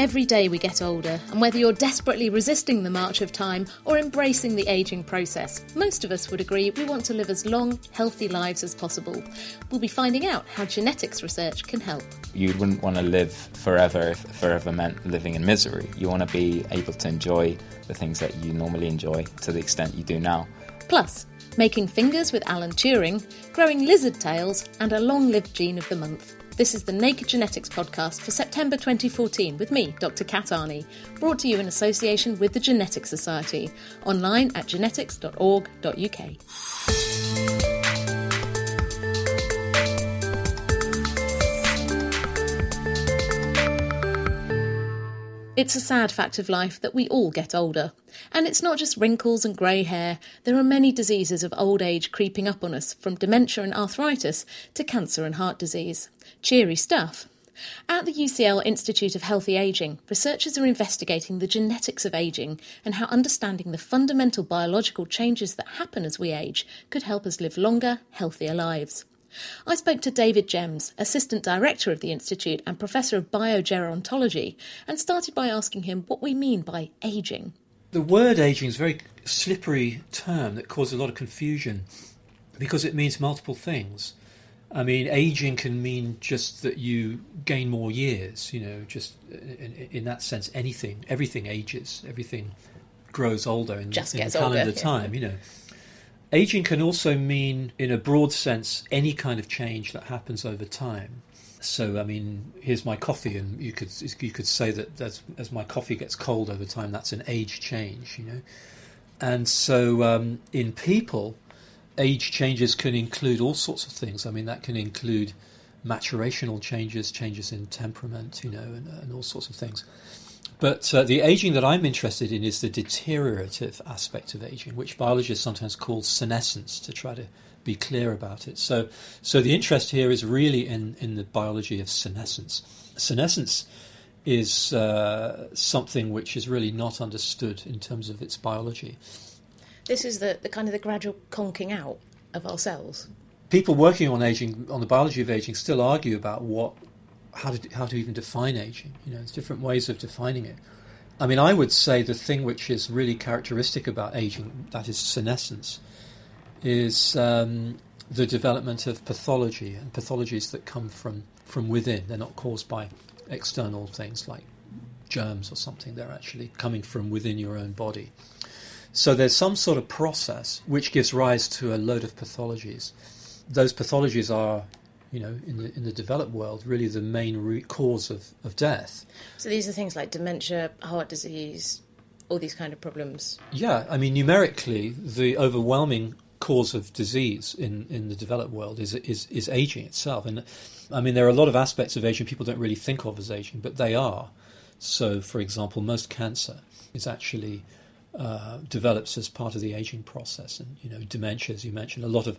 Every day we get older, and whether you're desperately resisting the march of time or embracing the ageing process, most of us would agree we want to live as long, healthy lives as possible. We'll be finding out how genetics research can help. you wouldn't want to live forever if forever meant living in misery. You want to be able to enjoy the things that you normally enjoy to the extent you do now. Plus, making fingers with Alan Turing, growing lizard tails, and a long lived gene of the month. This is the Naked Genetics podcast for September 2014 with me, Dr. Kat Arney, brought to you in association with the Genetics Society, online at genetics.org.uk. It's a sad fact of life that we all get older. And it's not just wrinkles and grey hair, there are many diseases of old age creeping up on us, from dementia and arthritis to cancer and heart disease. Cheery stuff. At the UCL Institute of Healthy Aging, researchers are investigating the genetics of aging and how understanding the fundamental biological changes that happen as we age could help us live longer, healthier lives. I spoke to David Gems, Assistant Director of the Institute and Professor of Biogerontology, and started by asking him what we mean by ageing. The word aging is a very slippery term that causes a lot of confusion because it means multiple things. I mean, aging can mean just that you gain more years, you know, just in, in that sense, anything, everything ages, everything grows older in, Just in gets calendar older, yeah. time, you know. Aging can also mean, in a broad sense, any kind of change that happens over time. So, I mean, here's my coffee, and you could you could say that as, as my coffee gets cold over time, that's an age change, you know. And so, um, in people, age changes can include all sorts of things. I mean, that can include maturational changes, changes in temperament, you know, and, and all sorts of things. But uh, the aging that I'm interested in is the deteriorative aspect of aging, which biologists sometimes call senescence, to try to be clear about it. So, so the interest here is really in, in the biology of senescence. Senescence is uh, something which is really not understood in terms of its biology. This is the, the kind of the gradual conking out of our cells. People working on aging, on the biology of aging, still argue about what, how to how to even define aging. You know, there's different ways of defining it. I mean, I would say the thing which is really characteristic about aging, that is senescence, is um, the development of pathology and pathologies that come from from within. They're not caused by external things like germs or something. They're actually coming from within your own body. So there's some sort of process which gives rise to a load of pathologies. Those pathologies are, you know, in the in the developed world, really the main root cause of, of death. So these are things like dementia, heart disease, all these kind of problems. Yeah, I mean, numerically, the overwhelming cause of disease in, in the developed world is, is is aging itself. And I mean, there are a lot of aspects of aging people don't really think of as aging, but they are. So, for example, most cancer is actually uh, develops as part of the aging process, and you know, dementia, as you mentioned, a lot of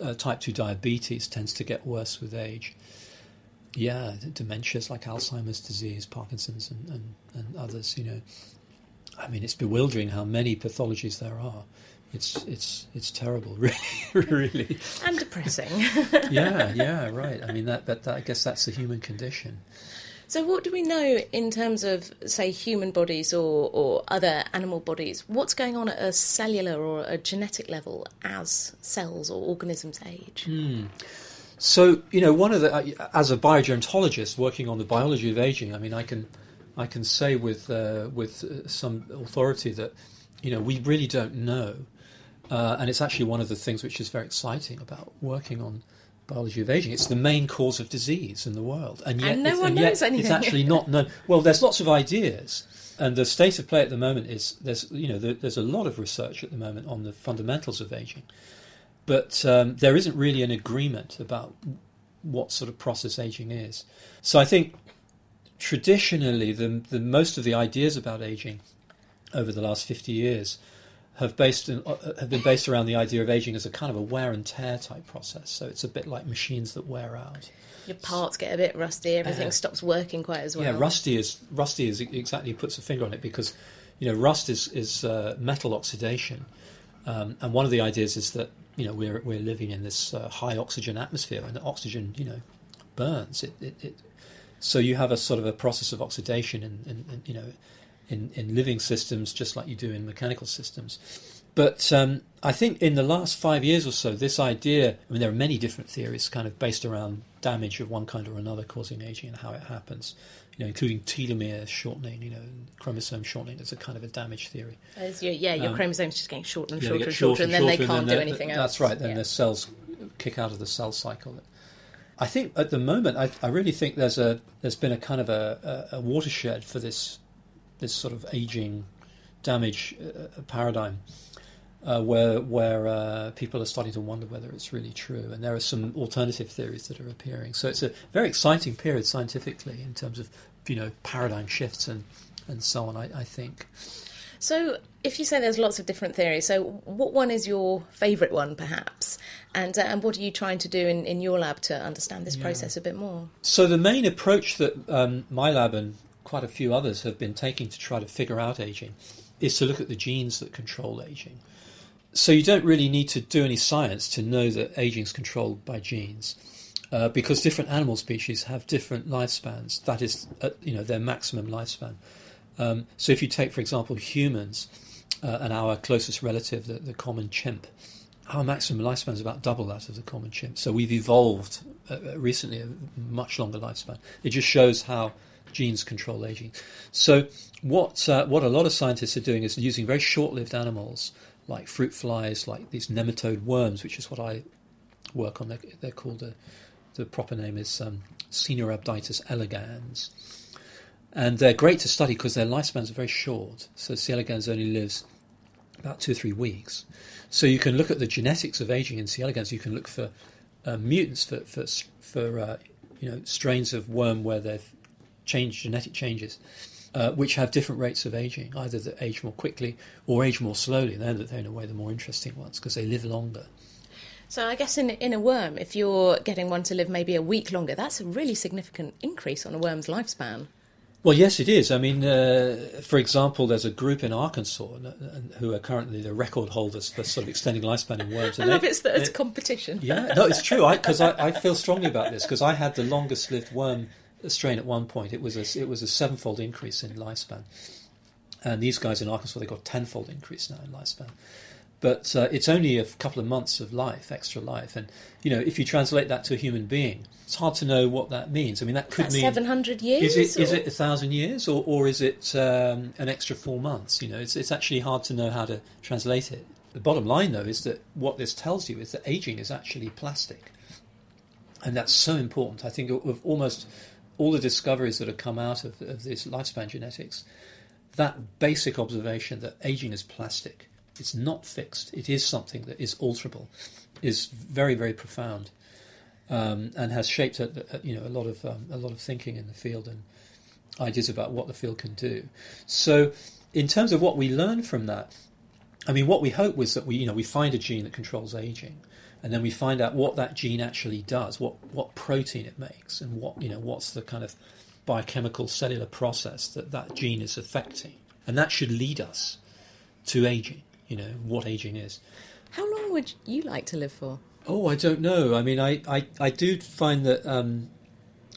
uh, type two diabetes tends to get worse with age. Yeah, dementias like Alzheimer's disease, Parkinson's, and, and, and others. You know, I mean, it's bewildering how many pathologies there are. It's it's it's terrible, really, really. And depressing. Yeah, yeah, right. I mean, that, that, that I guess that's the human condition. So what do we know in terms of, say, human bodies or, or other animal bodies? What's going on at a cellular or a genetic level as cells or organisms age? So, you know, one of the uh, as a biogerontologist working on the biology of aging, I mean, I can I can say with uh, with uh, some authority that you know we really don't know, uh, and it's actually one of the things which is very exciting about working on biology of aging. It's the main cause of disease in the world, and yet, And no it's, one knows anything. It's actually not known. Well, there's lots of ideas, and the state of play at the moment is there's you know there, there's a lot of research at the moment on the fundamentals of aging, but um, there isn't really an agreement about what sort of process aging is. So I think traditionally the, the most of the ideas about aging over the last 50 years have based in, uh, have been based around the idea of aging as a kind of a wear and tear type process. So it's a bit like machines that wear out. Your parts get a bit rusty. Everything Uh, stops working quite as well. Yeah, rusty is rusty is exactly puts a finger on it because you know rust is is uh, metal oxidation, um, and one of the ideas is that you know we're we're living in this uh, high oxygen atmosphere and the oxygen you know burns it, it, it so you have a sort of a process of oxidation and, in, in you know in, in living systems just like you do in mechanical systems. But um, I think in the last five years or so, this idea, I mean, there are many different theories kind of based around damage of one kind or another causing aging and how it happens, you know, including telomere shortening, you know, chromosome shortening as a kind of a damage theory. As your, yeah, your Um, chromosomes just getting shorter and Yeah, they shorter and shorter, and then they can't do anything else. That's right. Then Yeah. the cells kick out of the cell cycle. I think at the moment, I, I really think there's a there's been a kind of a, a, a watershed for this this sort of aging damage uh, paradigm, uh, where where uh, people are starting to wonder whether it's really true, and there are some alternative theories that are appearing. So it's a very exciting period scientifically in terms of you know paradigm shifts and and so on. I, I think. So, if you say there's lots of different theories, so what one is your favourite one, perhaps? And uh, and what are you trying to do in, in your lab to understand this process a bit more? So the main approach that um, my lab and quite a few others have been taking to try to figure out aging is to look at the genes that control aging. So you don't really need to do any science to know that aging is controlled by genes, uh, because different animal species have different lifespans. That is, uh, you know, their maximum lifespan. Um, so if you take, for example, humans uh, and our closest relative, the, the common chimp, our maximum lifespan is about double that of the common chimp. So we've evolved uh, uh, recently a much longer lifespan. It just shows how genes control aging. So what uh, what a lot of scientists are doing is using very short-lived animals like fruit flies, like these nematode worms, which is what I work on. They're, they're called a, the proper name is um, elegans. And they're great to study because their lifespans are very short. So C. elegans only lives about two or three weeks. So you can look at the genetics of aging in C. elegans. You can look for uh, mutants for for, for uh, you know strains of worm where they've changed genetic changes, uh, which have different rates of aging, either that age more quickly or age more slowly. They're, they're in a way the more interesting ones because they live longer. So, I guess in, in a worm, if you're getting one to live maybe a week longer, that's a really significant increase on a worm's lifespan. Well, yes, it is. I mean, uh, for example, there's a group in Arkansas who are currently the record holders for sort of extending lifespan in worms. I and love they- it's that it's competition. Yeah, no, it's true. Because I, I, feel strongly about this because I had the longest lived worm strain at one point. It was a, it was a sevenfold increase in lifespan, and these guys in Arkansas they got tenfold increase now in lifespan. But uh, it's only a couple of months of life, extra life, and you know if you translate that to a human being, it's hard to know what that means. I mean, that could That's mean 700 years? Is it is or- it a thousand years or, or is it um, an extra four months? You know, it's it's actually hard to know how to translate it. The bottom line, though, is that what this tells you is that aging is actually plastic, and that's so important. I think of almost all the discoveries that have come out of, of this lifespan genetics, that basic observation that aging is plastic, it's not fixed, it is something that is alterable, is very very profound, um, and has shaped a, a- you know a lot of um, a lot of thinking in the field and ideas about what the field can do. So, in terms of what we learn from that, I mean, what we hope was that we, you know, we find a gene that controls aging, and then we find out what that gene actually does, what what protein it makes, and what you know, what's the kind of biochemical cellular process that that gene is affecting, and that should lead us to aging. You know, what aging is. How long would you like to live for? Oh, I don't know. I mean, I, I, I do find that um,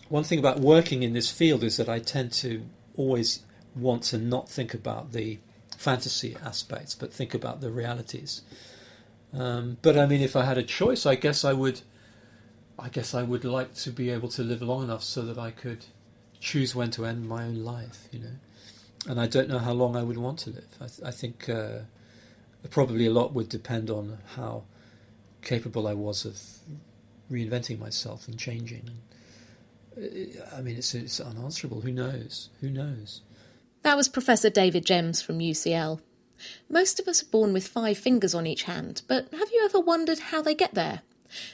one thing about working in this field is that I tend to always want to not think about the fantasy aspects, but think about the realities. Um, but I mean, if I had a choice, I guess I would. I guess I would like to be able to live long enough so that I could choose when to end my own life. You know, and I don't know how long I would want to live. I, th- I think uh, probably a lot would depend on how capable I was of reinventing myself and changing. Uh, I mean, it's, it's unanswerable. Who knows? Who knows? That was Professor David Gems from UCL. Most of us are born with five fingers on each hand, but have you ever wondered how they get there?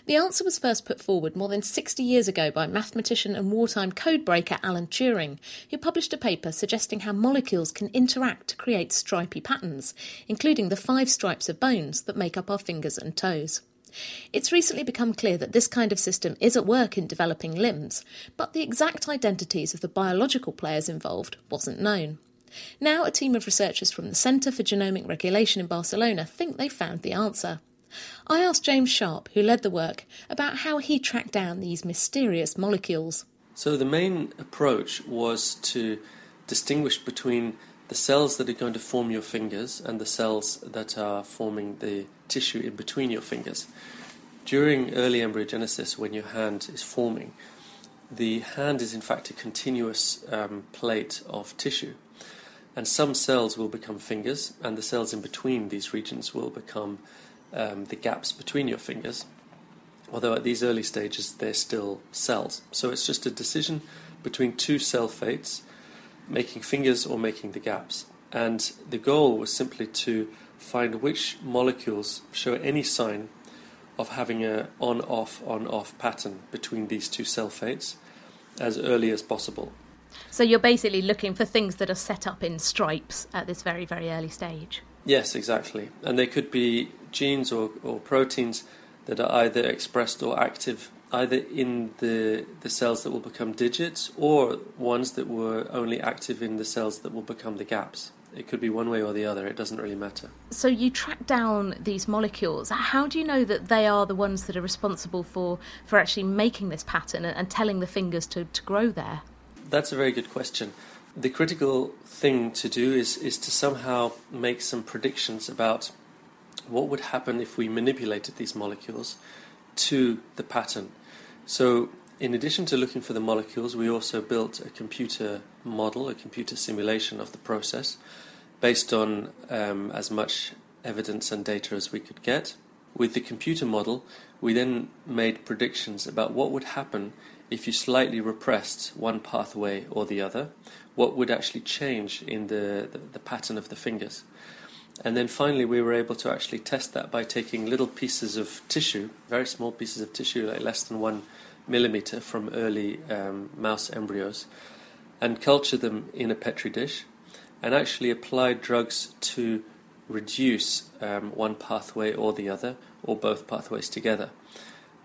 The answer was first put forward more than 60 years ago by mathematician and wartime codebreaker Alan Turing, who published a paper suggesting how molecules can interact to create stripy patterns, including the five stripes of bones that make up our fingers and toes. It's recently become clear that this kind of system is at work in developing limbs, but the exact identities of the biological players involved wasn't known. Now, a team of researchers from the Centre for Genomic Regulation in Barcelona think they've found the answer. I asked James Sharpe, who led the work, about how he tracked down these mysterious molecules. So, the main approach was to distinguish between the cells that are going to form your fingers and the cells that are forming the tissue in between your fingers. During early embryogenesis, when your hand is forming, the hand is in fact a continuous um, plate of tissue. And some cells will become fingers, and the cells in between these regions will become um, the gaps between your fingers, although at these early stages they're still cells. So it's just a decision between two cell fates, making fingers or making the gaps. And the goal was simply to find which molecules show any sign of having a on off on off pattern between these two cell fates as early as possible. So you're basically looking for things that are set up in stripes at this very very early stage. Yes, exactly. And they could be genes or, or proteins that are either expressed or active either in the, the cells that will become digits or ones that were only active in the cells that will become the gaps. It could be one way or the other, it doesn't really matter. So, you track down these molecules. How do you know that they are the ones that are responsible for, for actually making this pattern and, and telling the fingers to, to grow there? That's a very good question. The critical thing to do is, is to somehow make some predictions about what would happen if we manipulated these molecules to the pattern. So, in addition to looking for the molecules, we also built a computer model, a computer simulation of the process, based on um, as much evidence and data as we could get. With the computer model, we then made predictions about what would happen if you slightly repressed one pathway or the other, what would actually change in the, the, the pattern of the fingers. And then finally, we were able to actually test that by taking little pieces of tissue, very small pieces of tissue, like less than one millimeter from early um, mouse embryos, and culture them in a petri dish, and actually apply drugs to reduce um, one pathway or the other, or both pathways together.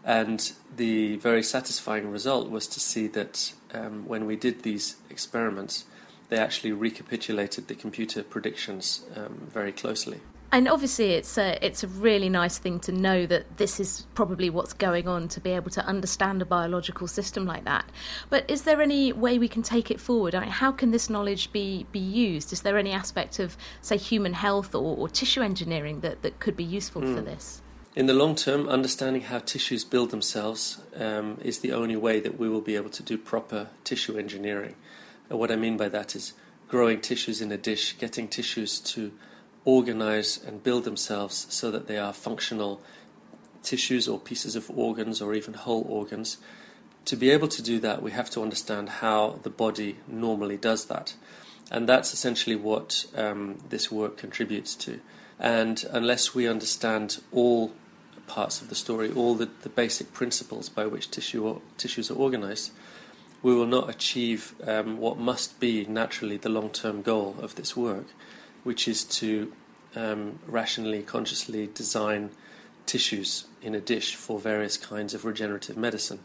And the very satisfying result was to see that um, when we did these experiments, they actually recapitulated the computer predictions um, very closely. And obviously, it's a it's a really nice thing to know that this is probably what's going on to be able to understand a biological system like that. But is there any way we can take it forward? I mean, how can this knowledge be be used? Is there any aspect of say human health or, or tissue engineering that, that could be useful mm. for hmm. this? In the long term, understanding how tissues build themselves um, is the only way that we will be able to do proper tissue engineering. And what I mean by that is growing tissues in a dish, getting tissues to organize and build themselves so that they are functional tissues or pieces of organs or even whole organs. To be able to do that, we have to understand how the body normally does that. And that's essentially what um, this work contributes to. And unless we understand all parts of the story, all the, the basic principles by which tissue or, tissues are organized, we will not achieve um, what must be naturally the long term goal of this work, which is to um, rationally, consciously design tissues in a dish for various kinds of regenerative medicine.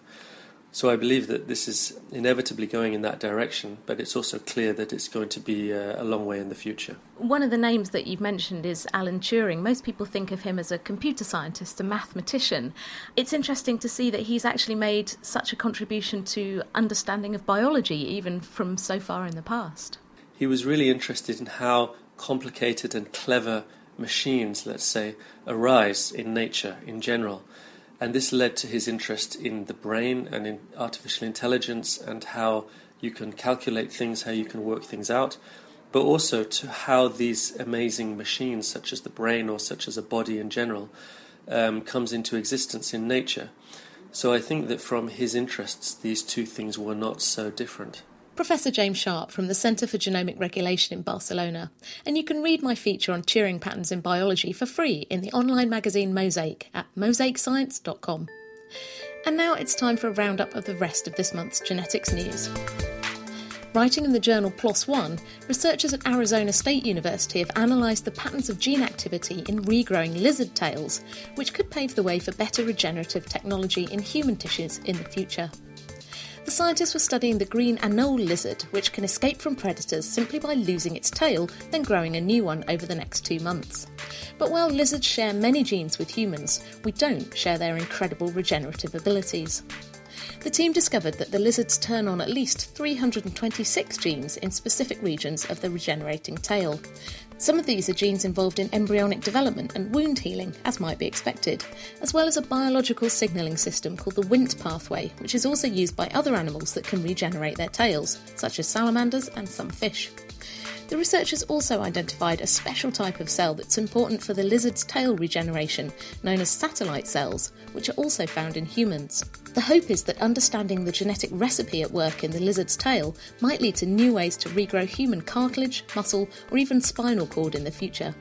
So I believe that this is inevitably going in that direction, but it's also clear that it's going to be a, a, long way in the future. One of the names that you've mentioned is Alan Turing. Most people think of him as a computer scientist, a mathematician. It's interesting to see that he's actually made such a contribution to understanding of biology, even from so far in the past. He was really interested in how complicated and clever machines, let's say, arise in nature in general and this led to his interest in the brain and in artificial intelligence and how you can calculate things, how you can work things out, but also to how these amazing machines, such as the brain or such as a body in general, um, comes into existence in nature. So I think that from his interests, these two things were not so different. Professor James Sharpe from the Centre for Genomic Regulation in Barcelona. And you can read my feature on Turing patterns in biology for free in the online magazine Mosaic at mosaicscience.com. And now it's time for a roundup of the rest of this month's genetics news. Writing in the journal PLOS One, researchers at Arizona State University have analysed the patterns of gene activity in regrowing lizard tails, which could pave the way for better regenerative technology in human tissues in the future. The scientists were studying the green anole lizard, which can escape from predators simply by losing its tail, then growing a new one over the next two months. But while lizards share many genes with humans, we don't share their incredible regenerative abilities. The team discovered that the lizards turn on at least 326 genes in specific regions of the regenerating tail. Some of these are genes involved in embryonic development and wound healing, as might be expected, as well as a biological signalling system called the Wnt pathway, which is also used by other animals that can regenerate their tails, such as salamanders and some fish. The researchers also identified a special type of cell that's important for the lizard's tail regeneration, known as satellite cells, which are also found in humans. The hope is that understanding the genetic recipe at work in the lizard's tail might lead to new ways to regrow human cartilage, muscle, or even spinal cord in the future.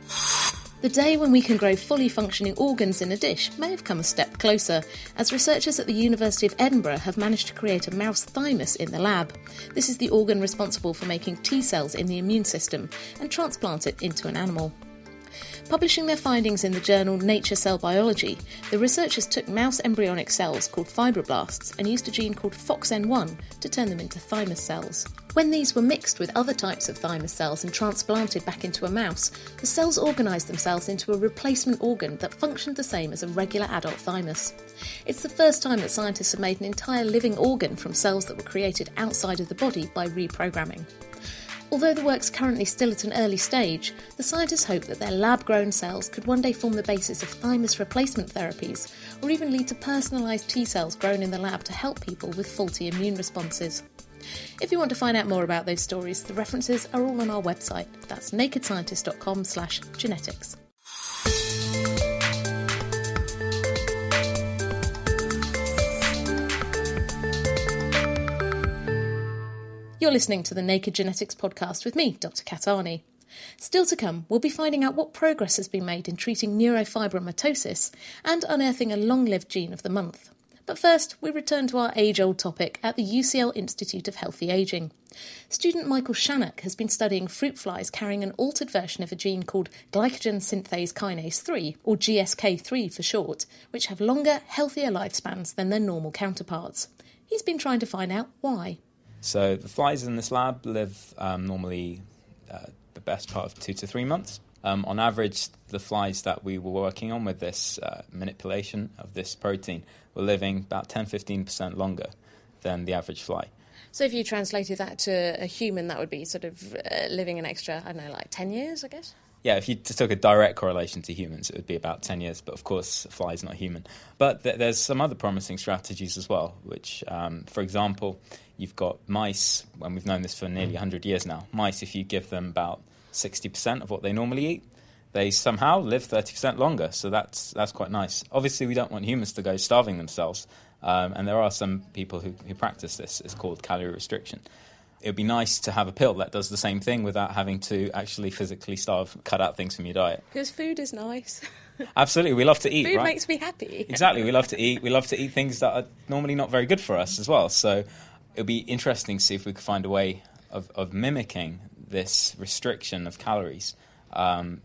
The day when we can grow fully functioning organs in a dish may have come a step closer, as researchers at the University of Edinburgh have managed to create a mouse thymus in the lab. This is the organ responsible for making T cells in the immune system and transplant it into an animal. Publishing their findings in the journal Nature Cell Biology, the researchers took mouse embryonic cells called fibroblasts and used a gene called FOXN1 to turn them into thymus cells. When these were mixed with other types of thymus cells and transplanted back into a mouse, the cells organised themselves into a replacement organ that functioned the same as a regular adult thymus. It's the first time that scientists have made an entire living organ from cells that were created outside of the body by reprogramming. Although the work's currently still at an early stage, the scientists hope that their lab grown cells could one day form the basis of thymus replacement therapies, or even lead to personalised T cells grown in the lab to help people with faulty immune responses. If you want to find out more about those stories, the references are all on our website. That's nakedscientist.com slash genetics. You're listening to the Naked Genetics podcast with me, Dr. Kat Arney. Still to come, we'll be finding out what progress has been made in treating neurofibromatosis and unearthing a long lived gene of the month. But first, we return to our age old topic at the UCL Institute of Healthy Aging. Student Michael Shannock has been studying fruit flies carrying an altered version of a gene called glycogen synthase kinase 3, or GSK3 for short, which have longer, healthier lifespans than their normal counterparts. He's been trying to find out why. So the flies in this lab live um, normally uh, the best part of two to three months. Um, on average, the flies that we were working on with this uh, manipulation of this protein were living about 10 15% longer than the average fly. So if you translated that to a human, that would be sort of uh, living an extra, I don't know, like 10 years, I guess? Yeah, if you took a direct correlation to humans, it would be about 10 years. But of course, a fly is not human. But th- there's some other promising strategies as well, which, um, for example, you've got mice, and we've known this for nearly 100 years now. Mice, if you give them about 60% of what they normally eat, they somehow live 30% longer. So that's, that's quite nice. Obviously, we don't want humans to go starving themselves. Um, and there are some people who, who practice this. It's called calorie restriction. It would be nice to have a pill that does the same thing without having to actually physically starve, cut out things from your diet. Because food is nice. Absolutely, we love to eat. food right? makes me happy. exactly, we love to eat. We love to eat things that are normally not very good for us as well. So it would be interesting to see if we could find a way of, of mimicking this restriction of calories um,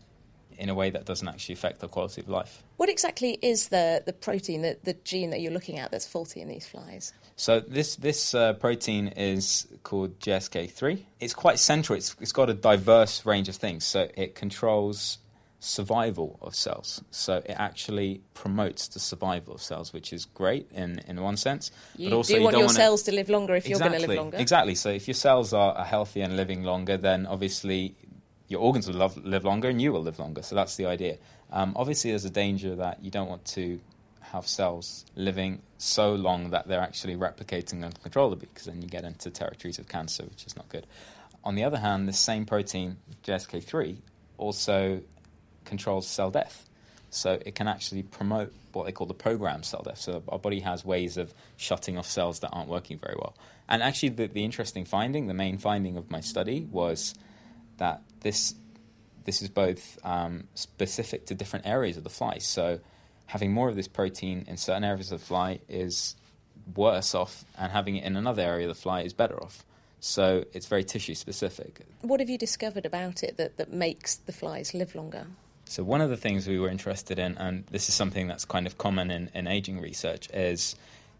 in a way that doesn't actually affect the quality of life. What exactly is the, the protein, the, the gene that you're looking at that's faulty in these flies? So this this uh, protein is called GSK3. It's quite central. It's, it's got a diverse range of things. So it controls survival of cells. So it actually promotes the survival of cells, which is great in, in one sense. You but also do you want don't your wanna- cells to live longer if exactly, you're going to live longer. Exactly. So if your cells are, are healthy and living longer, then obviously your organs will love, live longer and you will live longer. So that's the idea. Um, obviously, there's a danger that you don't want to have cells living so long that they're actually replicating uncontrollably, because then you get into territories of cancer, which is not good. On the other hand, this same protein, GSK3, also controls cell death. So it can actually promote what they call the programmed cell death. So our body has ways of shutting off cells that aren't working very well. And actually, the, the interesting finding, the main finding of my study, was that this this is both um, specific to different areas of the fly. So having more of this protein in certain areas of the fly is worse off, and having it in another area of the fly is better off. So it's very tissue specific. What have you discovered about it that, that makes the flies live longer? So one of the things we were interested in, and this is something that's kind of common in, in aging research, is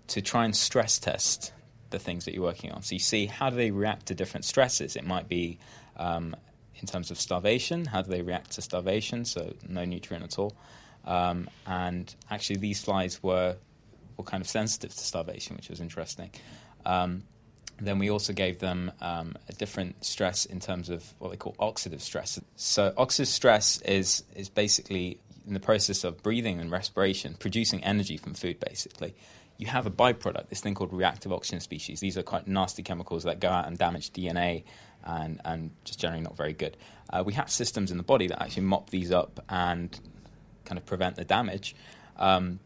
to try and stress test the things that you're working on. So you see how do they react to different stresses. It might be um, in terms of starvation. How do they react to starvation? So no nutrient at all. Um, and actually, these flies were were kind of sensitive to starvation, which was interesting. Um, then we also gave them um, a different stress in terms of what they call oxidative stress. So oxidative stress is is basically in the process of breathing and respiration, producing energy from food. Basically, you have a byproduct, this thing called reactive oxygen species. These are quite nasty chemicals that go out and damage DNA and and just generally not very good. Uh, we have systems in the body that actually mop these up and kind of prevent the damage. Um,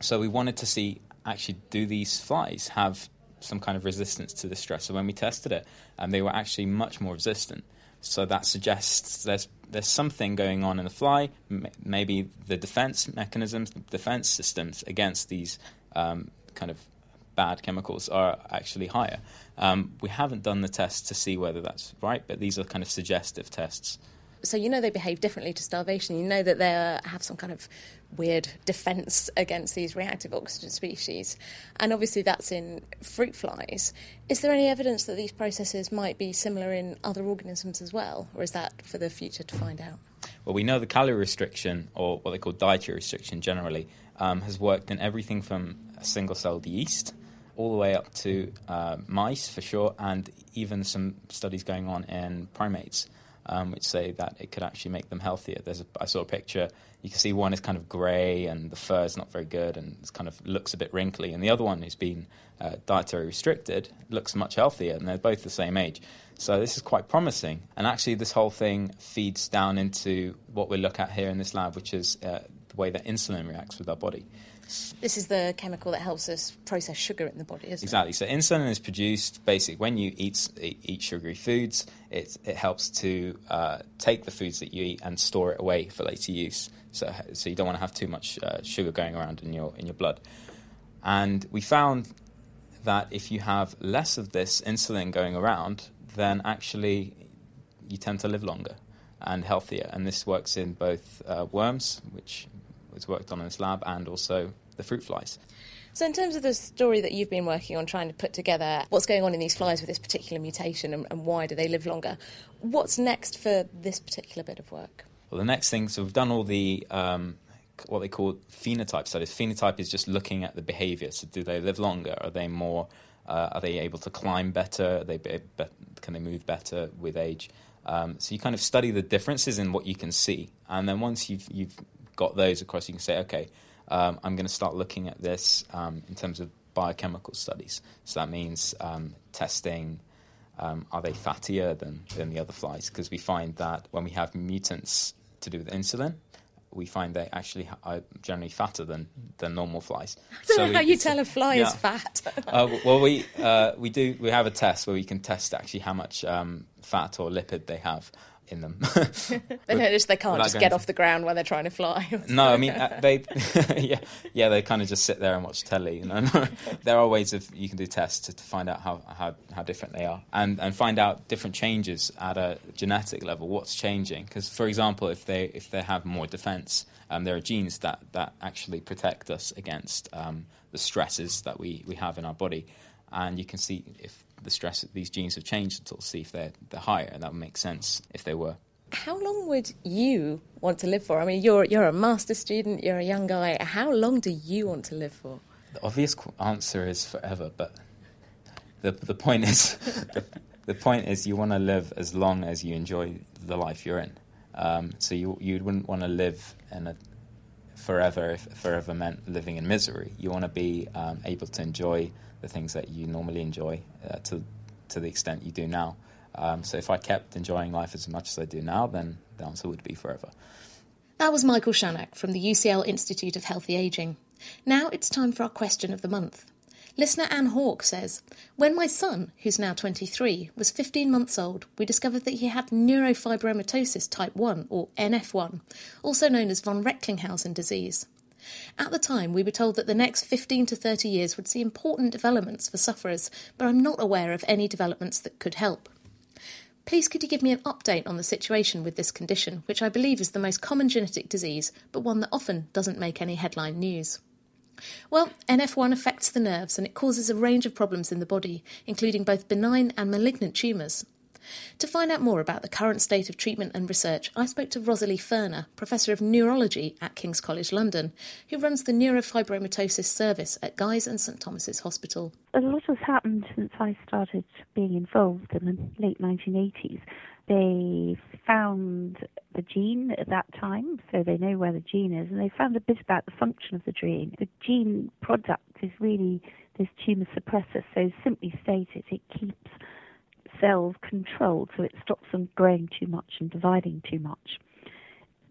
so we wanted to see actually do these flies have some kind of resistance to the stress. So when we tested it, um, they were actually much more resistant. So that suggests there's there's something going on in the fly. M- maybe the defense mechanisms, the defense systems against these um, kind of bad chemicals are actually higher. Um, we haven't done the test to see whether that's right, but these are kind of suggestive tests so you know they behave differently to starvation. You know that they have some kind of weird defense against these reactive oxygen species, and obviously that's in fruit flies. Is there any evidence that these processes might be similar in other organisms as well, or is that for the future to find out? Well, we know the calorie restriction, or what they call dietary restriction generally, um, has worked in everything from single-celled yeast all the way up to uh, mice for sure, and even some studies going on in primates um, which say that it could actually make them healthier. There's a, I saw a picture. You can see one is kind of grey and the fur is not very good and it kind of looks a bit wrinkly, and the other one who's been uh, dietary restricted looks much healthier, and they're both the same age. So this is quite promising. And actually, this whole thing feeds down into what we look at here in this lab, which is uh, the way that insulin reacts with our body. This is the chemical that helps us process sugar in the body, isn't exactly. it? Exactly. So insulin is produced basically when you eat eat sugary foods. It it helps to uh, take the foods that you eat and store it away for later use. So so you don't want to have too much uh, sugar going around in your in your blood. And we found that if you have less of this insulin going around, then actually you tend to live longer and healthier. And this works in both uh, worms, which was worked on in this lab, and also the fruit flies. So, in terms of the story that you've been working on, trying to put together what's going on in these flies with this particular mutation and, and why do they live longer, what's next for this particular bit of work? Well, the next thing, so we've done all the um, what they call phenotype studies. Phenotype is just looking at the behaviour. So, do they live longer? Are they more? Uh, are they able to climb better? Are they be, be, can they move better with age? Um, so you kind of study the differences in what you can see, and then once you've you've got those across, you can say, okay, um, I'm going to start looking at this um, in terms of biochemical studies. So that means um, testing um, are they fattier than, than the other flies? Because we find that when we have mutants to do with insulin, we find they actually are generally fatter than, than normal flies. I don't so know how you tell a fly yeah. is fat. uh, well, we uh, we do we have a test where we can test actually how much um, fat or lipid they have in them. they notice they can't just get off the ground when they're trying to fly. no, I mean uh, they, yeah, yeah, they kind of just sit there and watch telly. You know, there are ways of you can do tests to, to find out how, how, how different they are, and and find out different changes at a genetic level. What's changing? Because for example, if they if they have more defense, um, there are genes that that actually protect us against um, the stresses that we we have in our body, and you can see if the stress that these genes have changed at all, see if they're, they're higher, and that would make sense if they were. How long would you want to live for? I mean, you're, you're a master student, you're a young guy. How long do you want to live for? The obvious answer is forever, but the, the point is the, the point is you want to live as long as you enjoy the life you're in. Um, so you you wouldn't want to live in a forever if forever meant living in misery. You want to be um, able to enjoy the things that you normally enjoy uh, to to the extent you do now. Um, so if I kept enjoying life as much as I do now, then the answer would be forever. That was Michael Shanak from the UCL Institute of Healthy Aging. Now it's time for our question of the month. Listener Anne Hawke says When my son, who's now 23, was 15 months old, we discovered that he had neurofibromatosis type 1, or NF1, also known as von Recklinghausen disease. At the time, we were told that the next 15 to 30 years would see important developments for sufferers, but I'm not aware of any developments that could help. Please could you give me an update on the situation with this condition, which I believe is the most common genetic disease, but one that often doesn't make any headline news? Well, NF1 affects the nerves and it causes a range of problems in the body, including both benign and malignant tumours. To find out more about the current state of treatment and research, I spoke to Rosalie Ferner, Professor of Neurology at King's College London, who runs the neurofibromatosis service at Guy's and St Thomas's Hospital. A lot has happened since I started being involved in the late 1980s. They found the gene at that time, so they know where the gene is, and they found a bit about the function of the gene. The gene product is really this tumor suppressor, so simply stated, it keeps cells controlled so it stops them growing too much and dividing too much.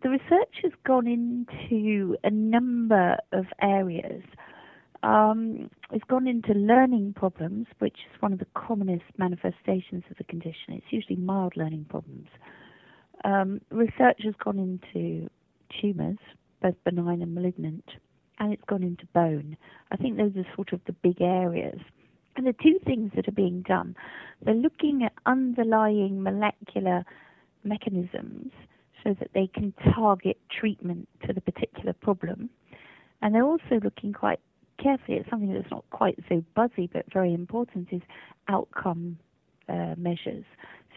The research has gone into a number of areas. Um, it's gone into learning problems, which is one of the commonest manifestations of the condition. It's usually mild learning problems. Um, research has gone into tumours, both benign and malignant, and it's gone into bone. I think those are sort of the big areas. And the two things that are being done, they're looking at underlying molecular mechanisms so that they can target treatment to the particular problem. And they're also looking quite carefully at something that's not quite so buzzy but very important is outcome uh, measures.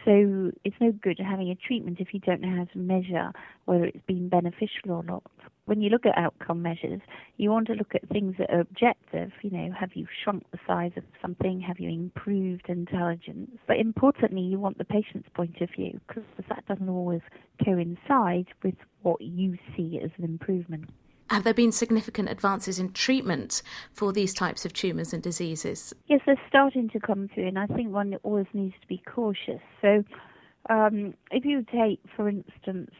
So it's no good having a treatment if you don't know how to measure whether it's been beneficial or not. When you look at outcome measures, you want to look at things that are objective. You know, have you shrunk the size of something? Have you improved intelligence? But importantly, you want the patient's point of view because that doesn't always coincide with what you see as an improvement. Have there been significant advances in treatment for these types of tumours and diseases? Yes, they're starting to come through, and I think one always needs to be cautious. So, um, if you take, for instance,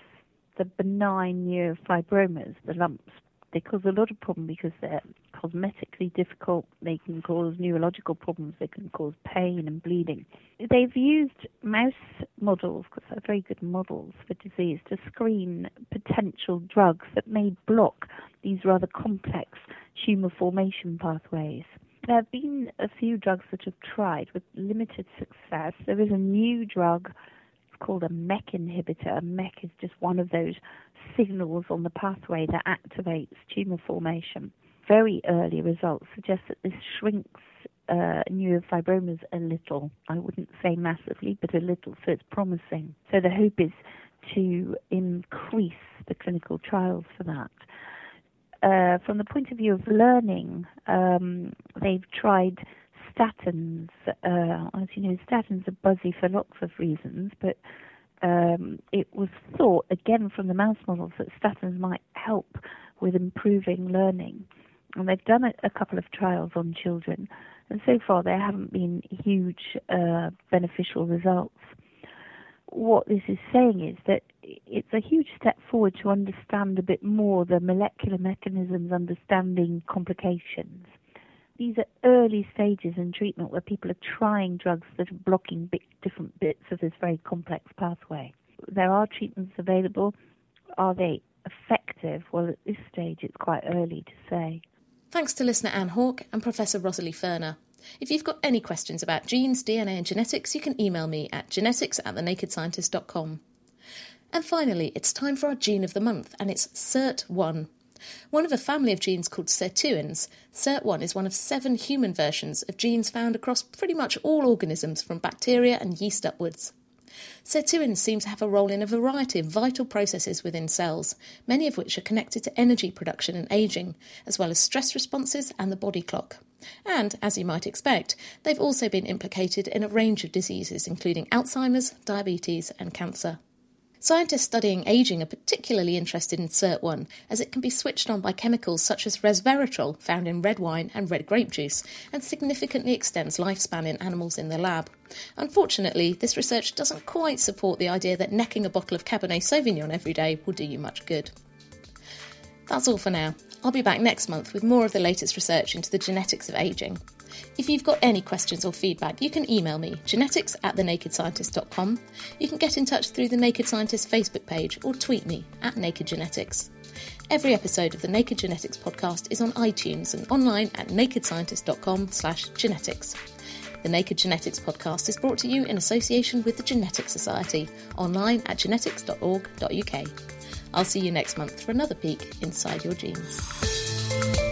the benign neurofibromas, the lumps, they cause a lot of problem because they're cosmetically difficult. They can cause neurological problems. They can cause pain and bleeding. They've used mouse models, because they're very good models for disease, to screen potential drugs that may block these rather complex tumor formation pathways. There have been a few drugs that have tried with limited success. There is a new drug called a MEK inhibitor. MEK is just one of those signals on the pathway that activates tumor formation. Very early results suggest that this shrinks uh, neurofibromas a little. I wouldn't say massively, but a little, so it's promising. So the hope is to increase the clinical trials for that. Uh, from the point of view of learning, um, they've tried statins. Uh, as you know, statins are buzzy for lots of reasons, but um, it was thought, again from the mouse models, that statins might help with improving learning. And they've done a, a couple of trials on children, and so far there haven't been huge uh, beneficial results. What this is saying is that it's a huge step forward to understand a bit more the molecular mechanisms, understanding complications these are early stages in treatment where people are trying drugs that are blocking different bits of this very complex pathway. There are treatments available. Are they effective? Well, at this stage, it's quite early to say. Thanks to listener Anne Hawke and Professor Rosalie Ferner. If you've got any questions about genes, DNA, and genetics, you can email me at genetics at thenakedscientist.com. And finally, it's time for our gene of the month, and it's SIRT1. One of a family of genes called sirtuins, SIRT1 is one of seven human versions of genes found across pretty much all organisms from bacteria and yeast upwards. Sirtuins seem to have a role in a variety of vital processes within cells, many of which are connected to energy production and aging, as well as stress responses and the body clock. And, as you might expect, they've also been implicated in a range of diseases, including Alzheimer's, diabetes, and cancer. Scientists studying aging are particularly interested in SIRT1 as it can be switched on by chemicals such as resveratrol found in red wine and red grape juice and significantly extends lifespan in animals in the lab. Unfortunately, this research doesn't quite support the idea that necking a bottle of Cabernet Sauvignon every day will do you much good. That's all for now. I'll be back next month with more of the latest research into the genetics of ageing. If you've got any questions or feedback, you can email me, genetics at thenakedscientist.com. You can get in touch through the Naked Scientist Facebook page or tweet me at Naked Genetics. Every episode of the Naked Genetics podcast is on iTunes and online at nakedscientist.com slash genetics. The Naked Genetics podcast is brought to you in association with the Genetics Society, online at genetics.org.uk. I'll see you next month for another peek inside your genes.